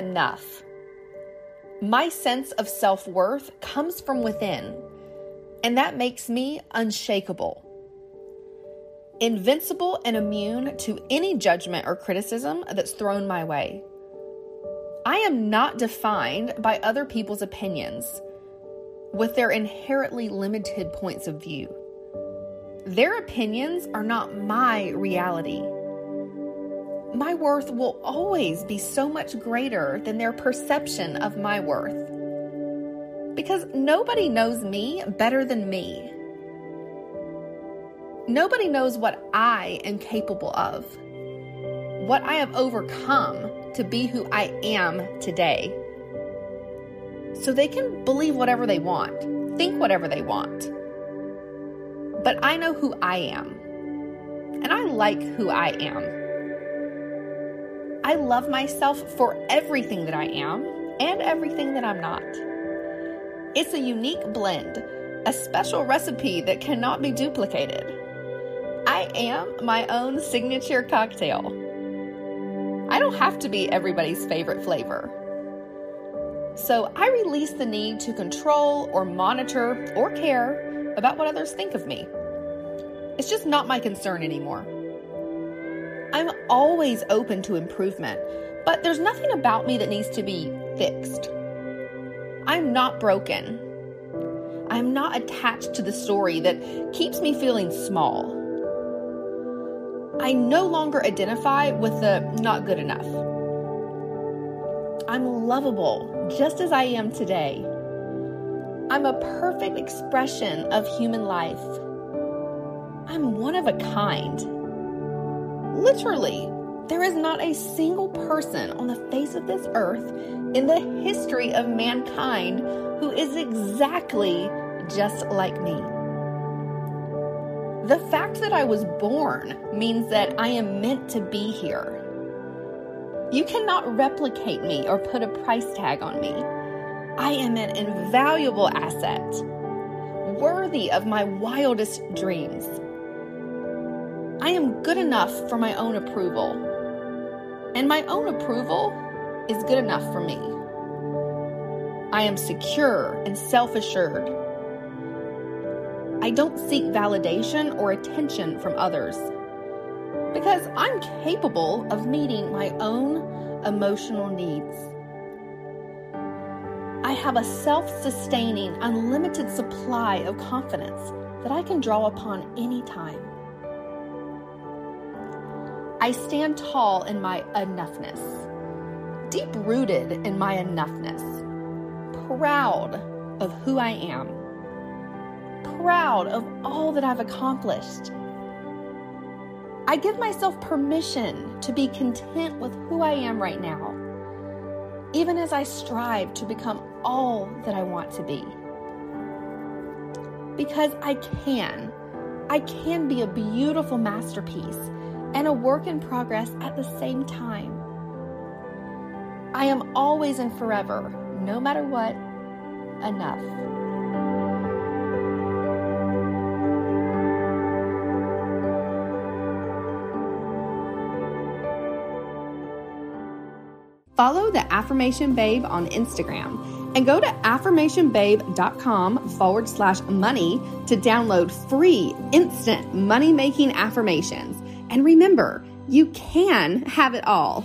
enough. My sense of self worth comes from within, and that makes me unshakable. Invincible and immune to any judgment or criticism that's thrown my way. I am not defined by other people's opinions with their inherently limited points of view. Their opinions are not my reality. My worth will always be so much greater than their perception of my worth. Because nobody knows me better than me. Nobody knows what I am capable of, what I have overcome to be who I am today. So they can believe whatever they want, think whatever they want but I know who I am. And I like who I am. I love myself for everything that I am and everything that I'm not. It's a unique blend, a special recipe that cannot be duplicated. I am my own signature cocktail. I don't have to be everybody's favorite flavor. So I release the need to control or monitor or care about what others think of me. It's just not my concern anymore. I'm always open to improvement, but there's nothing about me that needs to be fixed. I'm not broken. I'm not attached to the story that keeps me feeling small. I no longer identify with the not good enough. I'm lovable just as I am today. I'm a perfect expression of human life. I'm one of a kind. Literally, there is not a single person on the face of this earth in the history of mankind who is exactly just like me. The fact that I was born means that I am meant to be here. You cannot replicate me or put a price tag on me. I am an invaluable asset, worthy of my wildest dreams. I am good enough for my own approval, and my own approval is good enough for me. I am secure and self assured. I don't seek validation or attention from others because I'm capable of meeting my own emotional needs. I have a self sustaining, unlimited supply of confidence that I can draw upon anytime. I stand tall in my enoughness, deep rooted in my enoughness, proud of who I am, proud of all that I've accomplished. I give myself permission to be content with who I am right now even as I strive to become all that I want to be. Because I can. I can be a beautiful masterpiece and a work in progress at the same time. I am always and forever, no matter what, enough. Follow the Affirmation Babe on Instagram and go to affirmationbabe.com forward slash money to download free instant money making affirmations. And remember, you can have it all.